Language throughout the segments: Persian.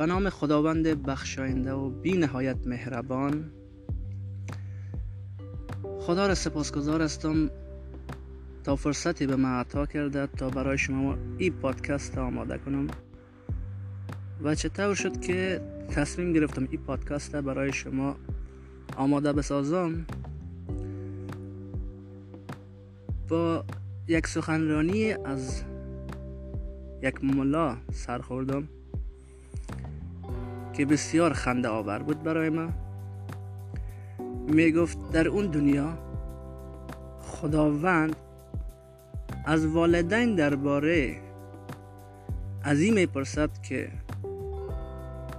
به نام خداوند بخشاینده و بی نهایت مهربان. خدا را سپاسگزار هستم تا فرصتی به من عطا کرده تا برای شما این پادکست آماده کنم. و چطور شد که تصمیم گرفتم این پادکست برای شما آماده بسازم؟ با یک سخنرانی از یک ملا سر خوردم. که بسیار خنده آور بود برای من. می گفت در اون دنیا خداوند از والدین درباره از این می‌پرسد که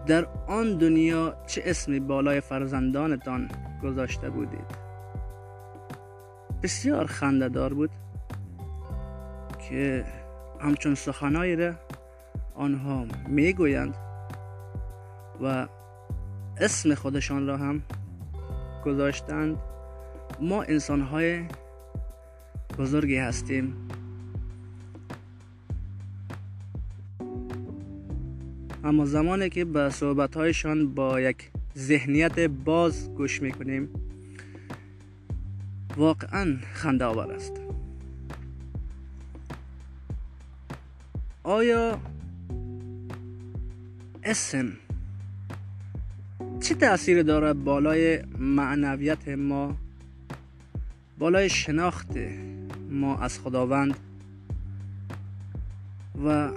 در آن دنیا چه اسمی بالای فرزندانتان گذاشته بودید؟ بسیار خنده دار بود که همچون سخنایی را آنها می‌گویند. و اسم خودشان را هم گذاشتند. ما انسان های بزرگی هستیم. اما زمانی که به صحبت هایشان با یک ذهنیت باز گوش می‌کنیم واقعا خنده آور است. آیا اسم چه تاثیر داره بالای معنویت ما؟ بالای شناخت ما از خداوند؟ و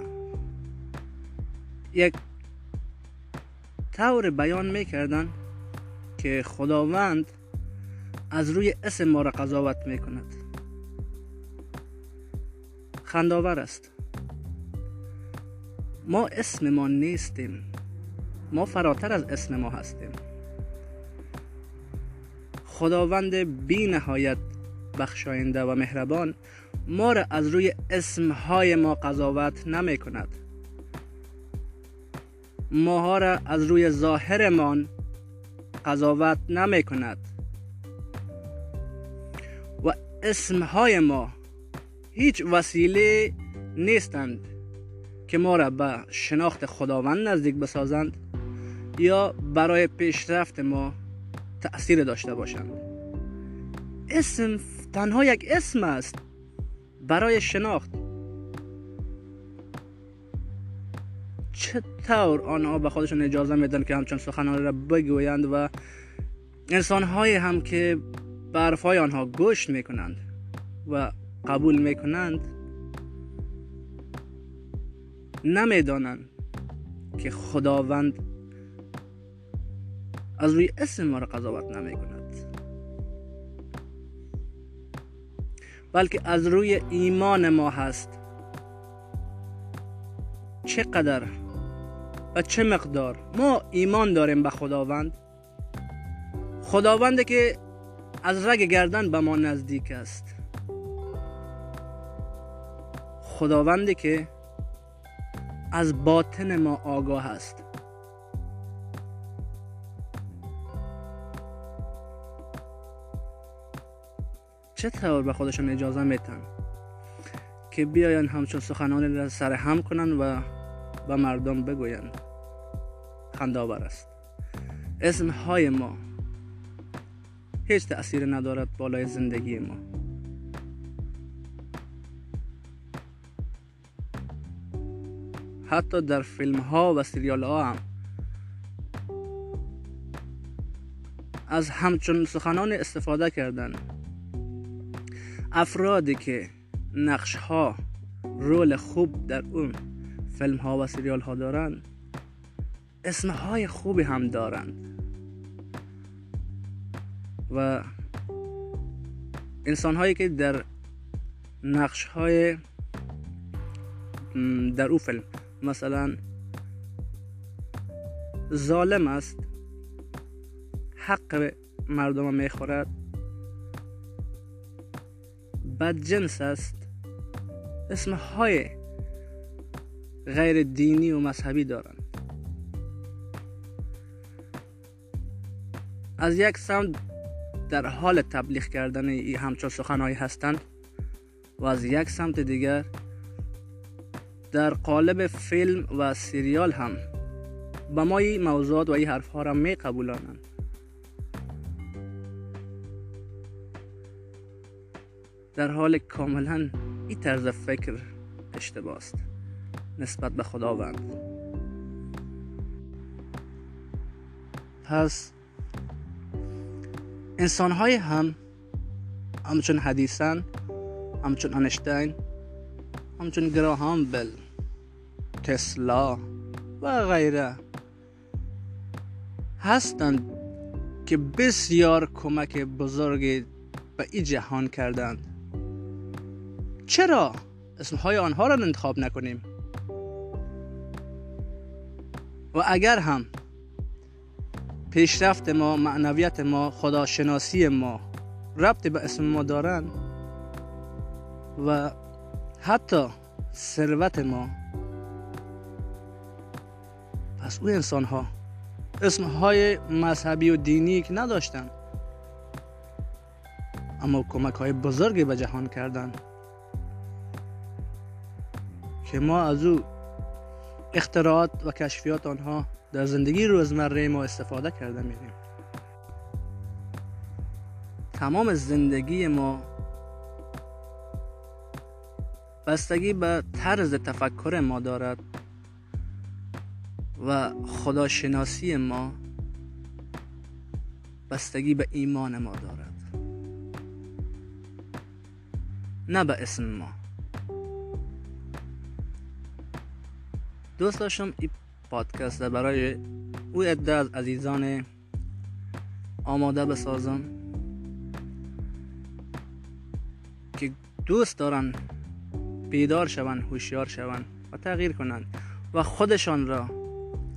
یک طور بیان می‌کردن که خداوند از روی اسم ما را قضاوت می‌کند. خنداور است. ما اسم ما نیستیم. ما فراتر از اسم ما هستیم. خداوند بی نهایت بخشاینده و مهربان ما را از روی اسمهای ما قضاوت نمی کند ماها را از روی ظاهرمان قضاوت نمی کند و اسمهای ما هیچ وسیله نیستند که ما را به شناخت خداوند نزدیک بسازند. یا برای پیشرفت ما تأثیر داشته باشند. اسم تنها یک اسم است برای شناخت. چطور آنها به خودشون اجازه میدن که همچون سخنان را بگویند و انسان های هم که برف های آنها گوش می‌کنند و قبول می‌کنند نمی‌دانند که خداوند از روی اسم ما را قضاوت نمی کند بلکه از روی ایمان ما هست. چقدر و چه مقدار ما ایمان داریم به خداوند؟ خداونده که از رگ گردن به ما نزدیک است. خداونده که از باطن ما آگاه است. چطور به خودشون اجازه میتن که بیاین همچون سخنانی را سر هم کنن و به مردم بگویند خنداور است. اسم های ما هیچ تأثیر ندارد بالای زندگی ما. حتی در فیلم ها و سریال ها هم. از همچون سخنان استفاده کردن. افرادی که نقش ها رول خوب در اون فیلم ها و سریال ها دارند اسم های خوبی هم دارند و انسان هایی که در نقش های در او فیلم مثلا ظالم است حق مردم می‌خورد. بد جنس است. اسم های غیر دینی و مذهبی دارند. از یک سمت در حال تبلیغ کردن ای همچون سخنهایی هستند و از یک سمت دیگر در قالب فیلم و سریال هم به ما این موضوعات و این حرف ها را می قبولانند در حال کاملا این طرز فکر اشتباه است نسبت به خداوند. پس انسان های هم همچون حدیثن همچون انشتین همچون گراهام بل تسلا و غیره هستند که بسیار کمک بزرگی به این جهان کردند. چرا اسمهای آنها را انتخاب نکنیم؟ و اگر هم پیشرفت ما معنویت ما خداشناسی ما ربط به اسم ما دارند و حتی ثروت ما پس او انسان ها اسم های مذهبی و دینی که نداشتن اما کمک های بزرگی به جهان کردن. که ما از او اختراعات و کشفیات آنها در زندگی روزمره ما استفاده کرده میریم تمام زندگی ما بستگی به طرز تفکر ما دارد و خداشناسی ما بستگی به ایمان ما دارد. نه به اسم ما. دوست داشتم این پادکست برای او عده از عزیزان آماده بسازم که دوست دارن بیدار شوند هوشیار شوند و تغییر کنند و خودشان را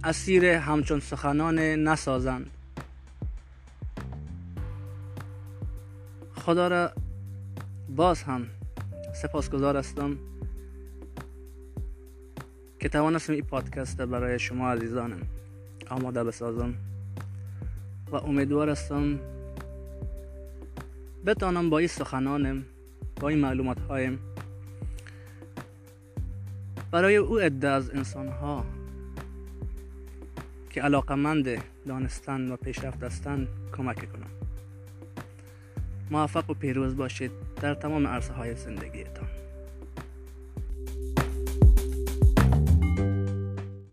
اسیر همچون سخنان نسازند خدا را باز هم سپاسگزار هستم. که توانستم این پادکست برای شما عزیزانم آماده بسازم و امیدوار هستم بتانم با این سخنانم با این معلومات هایم برای او عده از انسان ها که علاقمند دانستن و پیشرفت هستند کمک کنم. موفق و پیروز باشید در تمام عرصه های زندگیتان.